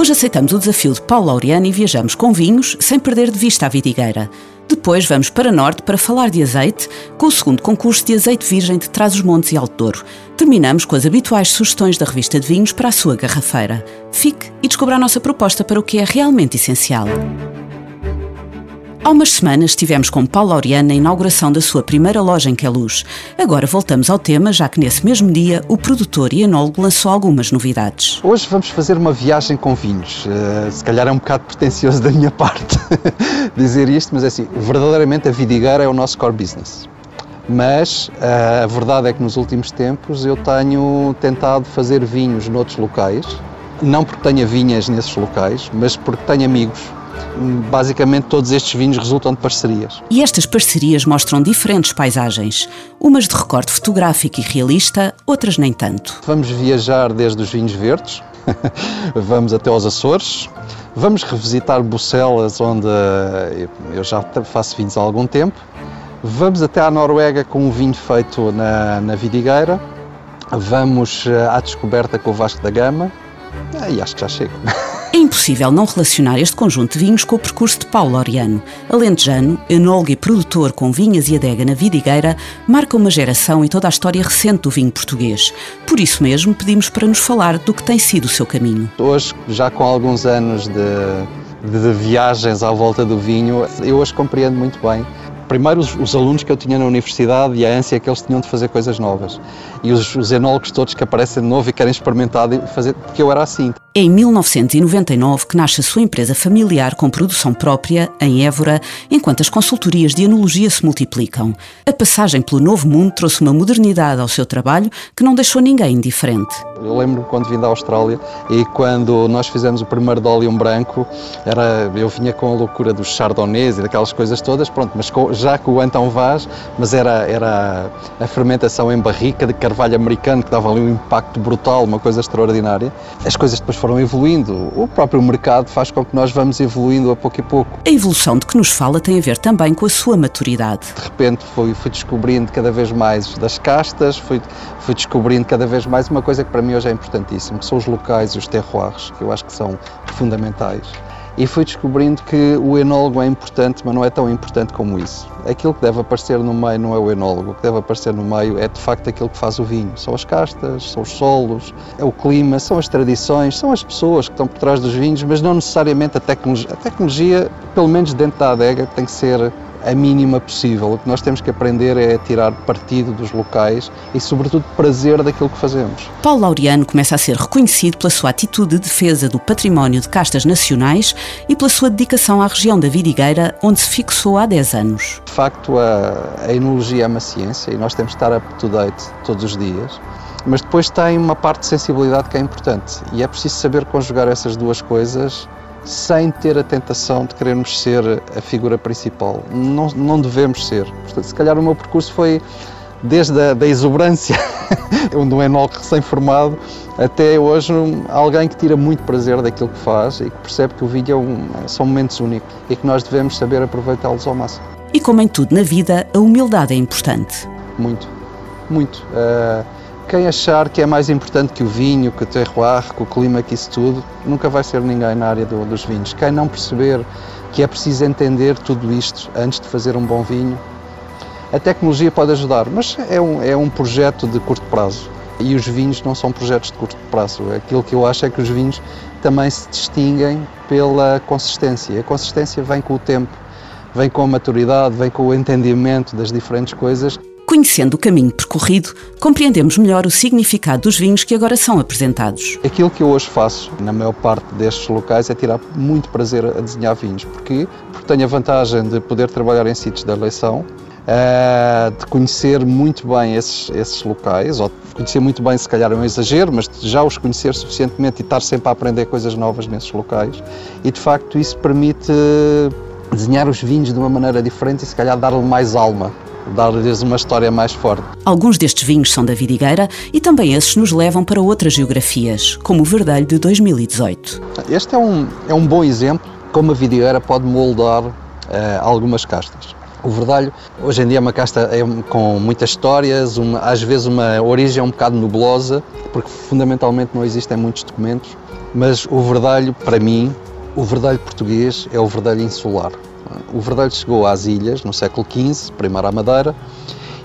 Hoje aceitamos o desafio de Paulo Laureano e viajamos com vinhos, sem perder de vista a vidigueira. Depois vamos para Norte para falar de azeite, com o segundo concurso de azeite virgem de Trás-os-Montes e Alto Douro. Terminamos com as habituais sugestões da revista de vinhos para a sua garrafeira. Fique e descubra a nossa proposta para o que é realmente essencial. Há umas semanas estivemos com Paulo Laureano na inauguração da sua primeira loja em Queluz. Agora voltamos ao tema, já que nesse mesmo dia o produtor e enólogo lançou algumas novidades. Hoje vamos fazer uma viagem com vinhos. Uh, se calhar é um bocado pretencioso da minha parte dizer isto, mas é assim, verdadeiramente a vidigueira é o nosso core business. Mas uh, a verdade é que nos últimos tempos eu tenho tentado fazer vinhos noutros locais, não porque tenha vinhas nesses locais, mas porque tenho amigos basicamente todos estes vinhos resultam de parcerias. E estas parcerias mostram diferentes paisagens, umas de recorte fotográfico e realista, outras nem tanto. Vamos viajar desde os vinhos verdes, vamos até aos Açores, vamos revisitar Bucelas, onde eu já faço vinhos há algum tempo, vamos até à Noruega com um vinho feito na, na Vidigueira, vamos eh, à descoberta com o Vasco da Gama, e acho que já chego. É impossível não relacionar este conjunto de vinhos com o percurso de Paulo Laureano. Alentejano, enólogo e produtor com vinhas e adega na Vidigueira, marca uma geração e toda a história recente do vinho português. Por isso mesmo, pedimos para nos falar do que tem sido o seu caminho. Hoje, já com alguns anos de, de viagens à volta do vinho, eu hoje compreendo muito bem primeiro os, os, alunos que eu tinha na universidade e a ânsia que eles tinham de fazer coisas novas. E os, os enólogos todos que aparecem de novo e querem experimentar e fazer, porque eu era assim. É em 1999 que nasce a sua empresa familiar com produção própria, em Évora, enquanto as consultorias de enologia se multiplicam. A passagem pelo novo mundo trouxe uma modernidade ao seu trabalho que não deixou ninguém indiferente. Eu lembro quando vim da Austrália e quando nós fizemos o primeiro Dolium branco, era, eu vinha com a loucura dos chardonnays e daquelas coisas todas, pronto, mas com, já com o Antão Vaz, mas era, era a fermentação em barrica de carvalho americano que dava ali um impacto brutal, uma coisa extraordinária. As coisas depois foram evoluindo. O próprio mercado faz com que nós vamos evoluindo a pouco e pouco. A evolução de que nos fala tem a ver também com a sua maturidade. De repente fui, fui descobrindo cada vez mais das castas, fui, fui descobrindo cada vez mais uma coisa que para mim hoje é importantíssima, que são os locais e os terroirs, que eu acho que são fundamentais e fui descobrindo que o enólogo é importante, mas não é tão importante como isso. Aquilo que deve aparecer no meio não é o enólogo, o que deve aparecer no meio é de facto aquilo que faz o vinho. São as castas, são os solos, é o clima, são as tradições, são as pessoas que estão por trás dos vinhos, mas não necessariamente a tecnologia. A tecnologia, pelo menos dentro da adega, tem que ser a mínima possível. O que nós temos que aprender é tirar partido dos locais e, sobretudo, prazer daquilo que fazemos. Paulo Laureano começa a ser reconhecido pela sua atitude de defesa do património de castas nacionais e pela sua dedicação à região da Vidigueira, onde se fixou há 10 anos. De facto, a, a enologia é uma ciência e nós temos de estar up to date todos os dias. Mas depois tem uma parte de sensibilidade que é importante e é preciso saber conjugar essas duas coisas sem ter a tentação de querermos ser a figura principal. Não, não devemos ser. Portanto, se calhar o meu percurso foi desde a da exuberância, onde um enólogo recém-formado, até hoje alguém que tira muito prazer daquilo que faz e que percebe que o vídeo é um, são momentos únicos e que nós devemos saber aproveitá-los ao máximo. E como em tudo na vida, a humildade é importante. Muito, muito. Uh, quem achar que é mais importante que o vinho, que o terroir, que o clima, que isso tudo, nunca vai ser ninguém na área do, dos vinhos. Quem não perceber que é preciso entender tudo isto antes de fazer um bom vinho, a tecnologia pode ajudar, mas é um, é um projeto de curto prazo. E os vinhos não são projetos de curto prazo. Aquilo que eu acho é que os vinhos também se distinguem pela consistência. A consistência vem com o tempo, vem com a maturidade, vem com o entendimento das diferentes coisas Conhecendo o caminho percorrido, compreendemos melhor o significado dos vinhos que agora são apresentados. Aquilo que eu hoje faço, na maior parte destes locais, é tirar muito prazer a desenhar vinhos. Porquê? Porque tenho a vantagem de poder trabalhar em sítios da eleição, Uh, de conhecer muito bem esses, esses locais, ou de conhecer muito bem, se calhar é um exagero, mas já os conhecer suficientemente e estar sempre a aprender coisas novas nesses locais. E de facto isso permite desenhar os vinhos de uma maneira diferente e se calhar dar-lhe mais alma, dar-lhes uma história mais forte. Alguns destes vinhos são da Vidigueira e também esses nos levam para outras geografias, como o Verdelho de 2018. Este é um, é um bom exemplo como a Vidigueira pode moldar uh, algumas castas. O Verdalho, hoje em dia, é uma casta é com muitas histórias, uma, às vezes uma origem um bocado nublosa, porque fundamentalmente não existem muitos documentos, mas o Verdalho, para mim, o Verdalho português é o Verdalho insular. O Verdalho chegou às ilhas no século XV, primeiro à Madeira,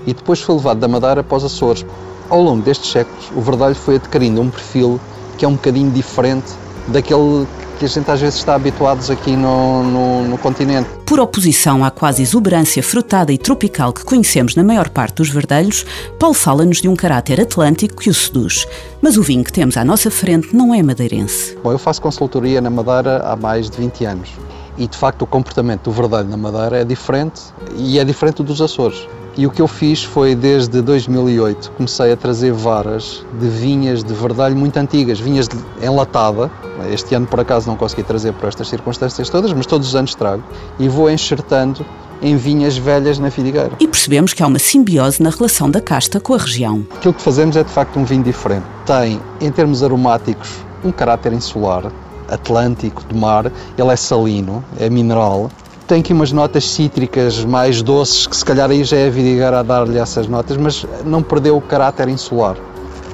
e depois foi levado da Madeira para os Açores. Ao longo destes séculos, o Verdalho foi adquirindo um perfil que é um bocadinho diferente daquele que a gente às vezes está habituados aqui no, no, no, continente. Por oposição à quase exuberância frutada e tropical que conhecemos na maior parte dos verdelhos, Paulo fala-nos de um caráter atlântico que o seduz. Mas o vinho que temos à nossa frente não é madeirense. Bom, eu faço consultoria na Madeira há mais de 20 anos e de facto o comportamento do verdelho na Madeira é diferente e é diferente dos Açores. E o que eu fiz foi, desde 2008, comecei a trazer varas de vinhas de verdalho muito antigas, vinhas de enlatada. Este ano, por acaso, não consegui trazer por estas circunstâncias todas, mas todos os anos trago. E vou enxertando em vinhas velhas na Fidigueira. E percebemos que há uma simbiose na relação da casta com a região. Aquilo que fazemos é, de facto, um vinho diferente. Tem, em termos aromáticos, um caráter insular, atlântico, de mar. Ele é salino, é mineral tem aqui umas notas cítricas mais doces, que se calhar aí já é vidigar a dar-lhe essas notas, mas não perdeu o caráter insular.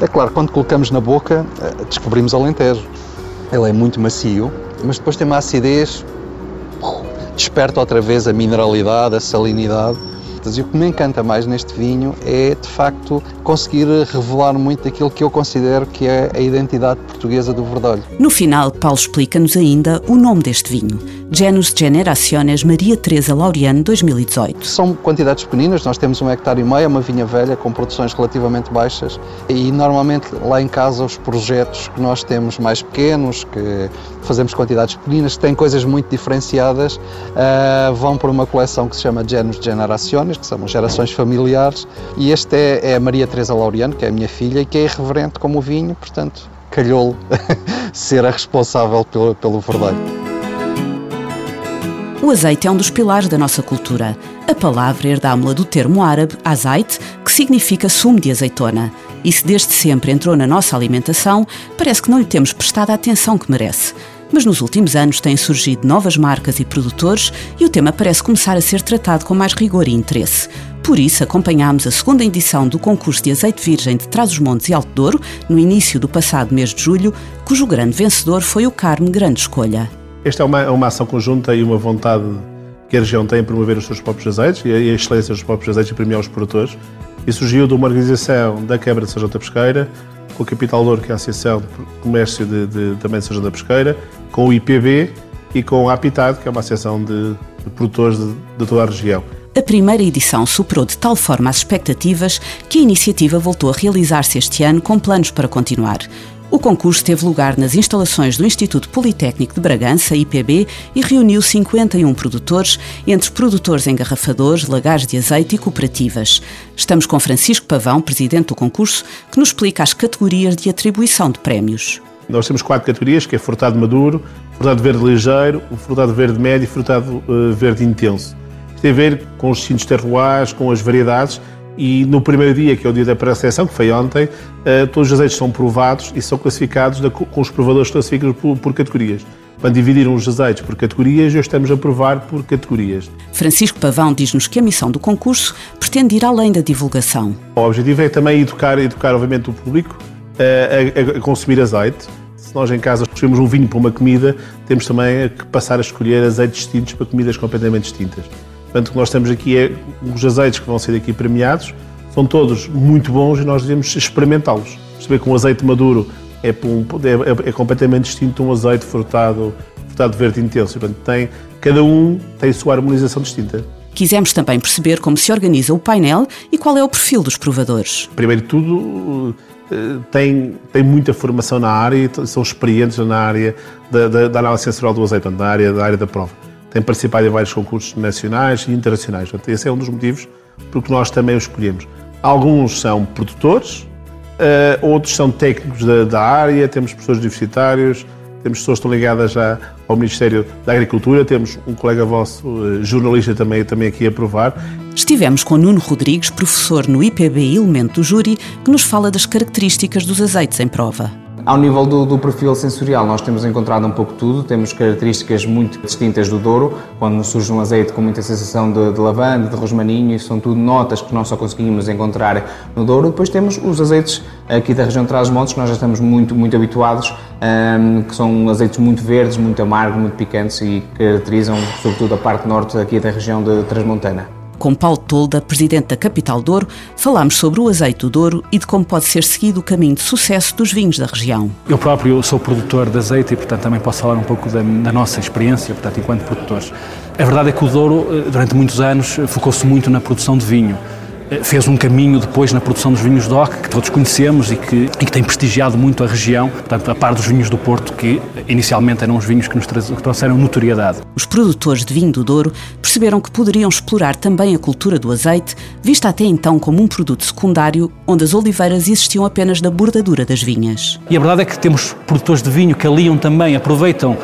É claro, quando colocamos na boca, eh, descobrimos alentejo. Ele é muito macio, mas depois tem uma acidez, desperta outra vez a mineralidade, a salinidade e o que me encanta mais neste vinho é, de facto, conseguir revelar muito daquilo que eu considero que é a identidade portuguesa do Verdolho. No final, Paulo explica-nos ainda o nome deste vinho. Genus Generaciones Maria Teresa Laureano 2018. São quantidades pequeninas, nós temos um hectare e meio, é uma vinha velha com produções relativamente baixas e normalmente lá em casa os projetos que nós temos mais pequenos, que fazemos quantidades pequeninas, que têm coisas muito diferenciadas, uh, vão para uma coleção que se chama Genus Generaciones que são gerações familiares, e este é, é a Maria Teresa Laureano, que é a minha filha, e que é irreverente como o vinho, portanto, calhou ser a responsável pelo, pelo verdelho. O azeite é um dos pilares da nossa cultura. A palavra herdámos-la do termo árabe azeite, que significa sumo de azeitona. E se desde sempre entrou na nossa alimentação, parece que não lhe temos prestado a atenção que merece mas nos últimos anos têm surgido novas marcas e produtores e o tema parece começar a ser tratado com mais rigor e interesse. Por isso, acompanhámos a segunda edição do concurso de azeite virgem de Trás-os-Montes e Alto Douro, no início do passado mês de julho, cujo grande vencedor foi o Carme Grande Escolha. Esta é uma, uma ação conjunta e uma vontade que a região tem em promover os seus próprios azeites e a, excelência dos próprios azeites e premiar os produtores. E surgiu de uma organização da Quebra de São João da Pesqueira, com a Capital Douro, que é a Associação de Comércio de, de, também de João da Pesqueira, com o IPB e com a Apitad, que é uma associação de, de produtores de, de toda a região. A primeira edição superou de tal forma as expectativas que a iniciativa voltou a realizar-se este ano com planos para continuar. O concurso teve lugar nas instalações do Instituto Politécnico de Bragança, IPB, e reuniu 51 produtores, entre produtores engarrafadores, lagares de azeite e cooperativas. Estamos com Francisco Pavão, presidente do concurso, que nos explica as categorias de atribuição de prémios. Nós temos quatro categorias, que é frutado maduro, frutado verde ligeiro, frutado verde médio e frutado uh, verde intenso. Isto tem a ver com os distintos terroirs, com as variedades e no primeiro dia, que é o dia da pré-seleção, que foi ontem, uh, todos os azeites são provados e são classificados com os provadores que classificam por, por categorias. Quando dividiram os azeites por categorias, hoje estamos a provar por categorias. Francisco Pavão diz-nos que a missão do concurso pretende ir além da divulgação. O objetivo é também educar, educar obviamente, o público a, a, a consumir azeite. Se nós em casa escolhemos um vinho para uma comida, temos também que passar a escolher azeites distintos para comidas completamente distintas. Portanto, o que nós temos aqui é os azeites que vão ser aqui premiados, são todos muito bons e nós devemos experimentá-los. Perceber que um azeite maduro é, é, é, completamente distinto de um azeite frutado, frutado verde intenso. Portanto, tem, cada um tem a sua harmonização distinta. Quisemos também perceber como se organiza o painel e qual é o perfil dos provadores. Primeiro de tudo, eh, tem, tem muita formação na área e são experientes na área da, da, da análise sensorial do azeite, na área, da área da prova tem participado em vários concursos nacionais e internacionais. Portanto, esse é um dos motivos porque nós também o escolhemos. Alguns são produtores, uh, outros são técnicos da, da, área, temos professores universitários, temos pessoas que estão ligadas já ao Ministério da Agricultura, temos um colega vosso, eh, jornalista também, também aqui a provar. Estivemos com Nuno Rodrigues, professor no IPB Elemento do Júri, que nos fala das características dos azeites em prova. Ao nível do, do, perfil sensorial, nós temos encontrado um pouco tudo. Temos características muito distintas do Douro, quando surge um azeite com muita sensação de, de lavanda, de rosmaninho, são tudo notas que nós só conseguimos encontrar no Douro. Depois temos os azeites aqui da região de Trás-os-Montes, que nós já estamos muito, muito habituados, um, que são azeites muito verdes, muito amargos, muito picantes e caracterizam sobretudo a parte norte aqui da região de Transmontana. Com Paulo Tolda, presidente da Capital Douro, falámos sobre o azeite do Douro e de como pode ser seguido o caminho de sucesso dos vinhos da região. Eu próprio sou produtor de azeite e, portanto, também posso falar um pouco da, da nossa experiência, portanto, enquanto produtores. A verdade é que o Douro, eh, durante muitos anos, focou-se muito na produção de vinho fez um caminho depois na produção dos vinhos DOC, que todos conhecemos e que, e que tem prestigiado muito a região, portanto, a par dos vinhos do Porto, que inicialmente eram os vinhos que nos trouxeram notoriedade. Os produtores de vinho do Douro perceberam que poderiam explorar também a cultura do azeite, vista até então como um produto secundário, onde as oliveiras existiam apenas da bordadura das vinhas. E a verdade é que temos produtores de vinho que aliam também, aproveitam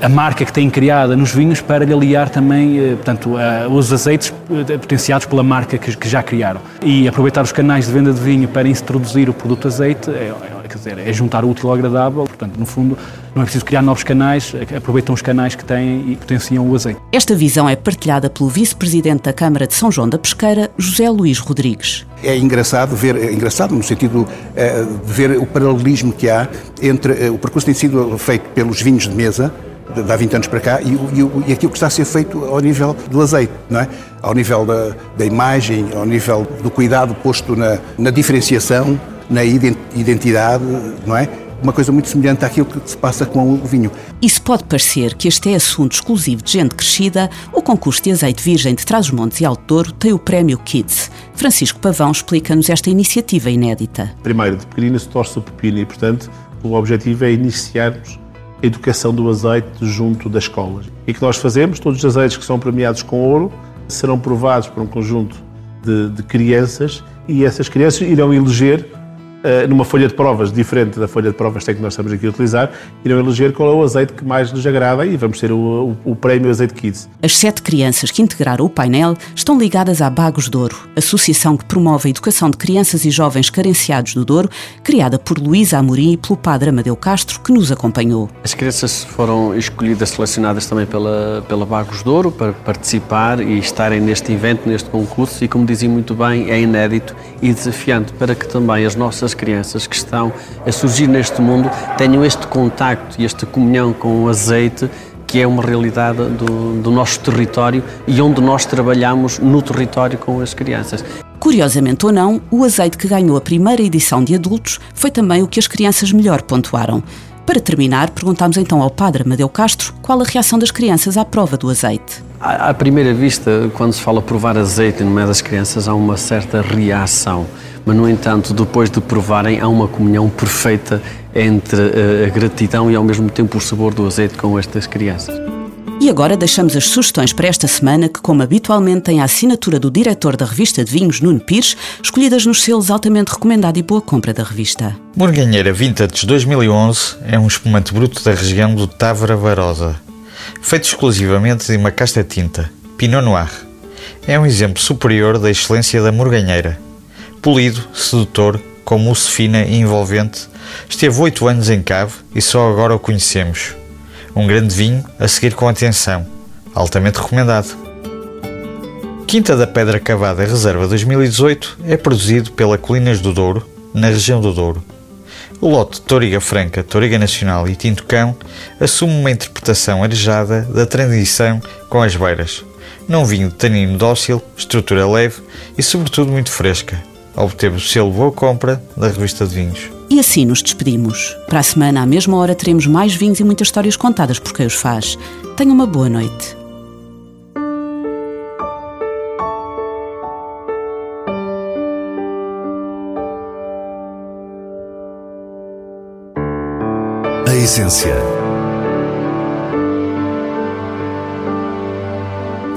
a marca que têm criada nos vinhos para lhe aliar também, eh, portanto, os azeites eh, potenciados pela marca que já criaram. E aproveitar os canais de venda de vinho para introduzir o produto azeite é, é, quer dizer, é juntar o útil ao agradável. Portanto, no fundo, não é preciso criar novos canais, aproveitam os canais que têm e potenciam o azeite. Esta visão é partilhada pelo vice-presidente da Câmara de São João da Pesqueira, José Luís Rodrigues. É engraçado ver, é engraçado no sentido é, de ver o paralelismo que há entre o percurso que tem sido feito pelos vinhos de mesa, de há 20 anos para cá, e, e, e, aquilo que está a ser feito ao nível do azeite, não é? Ao nível da, da imagem, ao nível do cuidado posto na, na diferenciação, na identidade, não é? Uma coisa muito semelhante àquilo que se passa com o vinho. Isso pode parecer que este é assunto exclusivo de gente crescida. O concurso de azeite virgem de Trás-os-Montes e Alto Douro tem o Prémio Kids. Francisco Pavão explica-nos esta iniciativa inédita. Primeiro, de pequenina se torce o pepino e, portanto, o objetivo é iniciarmos educação do azeite junto das escolas. E que nós fazemos, todos os azeites que são premiados com ouro serão provados por um conjunto de, de crianças e essas crianças irão eleger numa folha de provas diferente da folha de provas que nós estamos aqui a utilizar, irão eleger qual é o azeite que mais lhes agrada e vamos ter o, o, o prémio Azeite Kids. As sete crianças que integraram o painel estão ligadas à Bagos Douro, associação que promove a educação de crianças e jovens carenciados do Douro, criada por Luísa Amorim e pelo padre Amadeu Castro, que nos acompanhou. As crianças foram escolhidas, selecionadas também pela, pela Bagos Douro para participar e estarem neste evento, neste concurso e, como dizia muito bem, é inédito e desafiante para que também as nossas crianças que estão a surgir neste mundo tenham este contacto e esta comunhão com o azeite que é uma realidade do, do nosso território e onde nós trabalhamos no território com as crianças. Curiosamente ou não, o azeite que ganhou a primeira edição de adultos foi também o que as crianças melhor pontuaram. Para terminar, perguntámos então ao padre Amadeu Castro qual a reação das crianças à prova do azeite. À, à primeira vista, quando se fala provar azeite no meio das crianças, há uma certa reação mas no entanto, depois de provarem, há uma comunhão perfeita entre eh, a gratidão e ao mesmo tempo o sabor do azeite com estas crianças. E agora deixamos as sugestões para esta semana, que, como habitualmente, tem a assinatura do diretor da revista de vinhos, Nuno Pires, escolhidas nos selos altamente recomendado e boa compra da revista. Morganheira Vintage 2011 é um espumante bruto da região do Távora Varosa, feito exclusivamente de uma casta tinta, Pinot Noir. É um exemplo superior da excelência da morganheira polido, sedutor, com mousse fina e envolvente, esteve oito anos em cave e só agora o conhecemos. Um grande vinho a seguir com atenção, altamente recomendado. Quinta da Pedra Cavada Reserva 2018 é produzido pela Colinas do Douro, na região do Douro. O lote Toriga Franca, Toriga Nacional e Tinto Cão assume uma interpretação arejada da transição com as beiras, num vinho de tanino dócil, estrutura leve e sobretudo muito fresca, obteve o selo Boa Compra da revista de vinhos. E assim nos despedimos. Para a semana, à mesma hora, teremos mais vinhos e muitas histórias contadas por quem os faz. Tenha uma boa noite. A essência.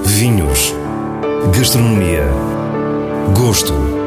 Vinhos. Gastronomia. Gosto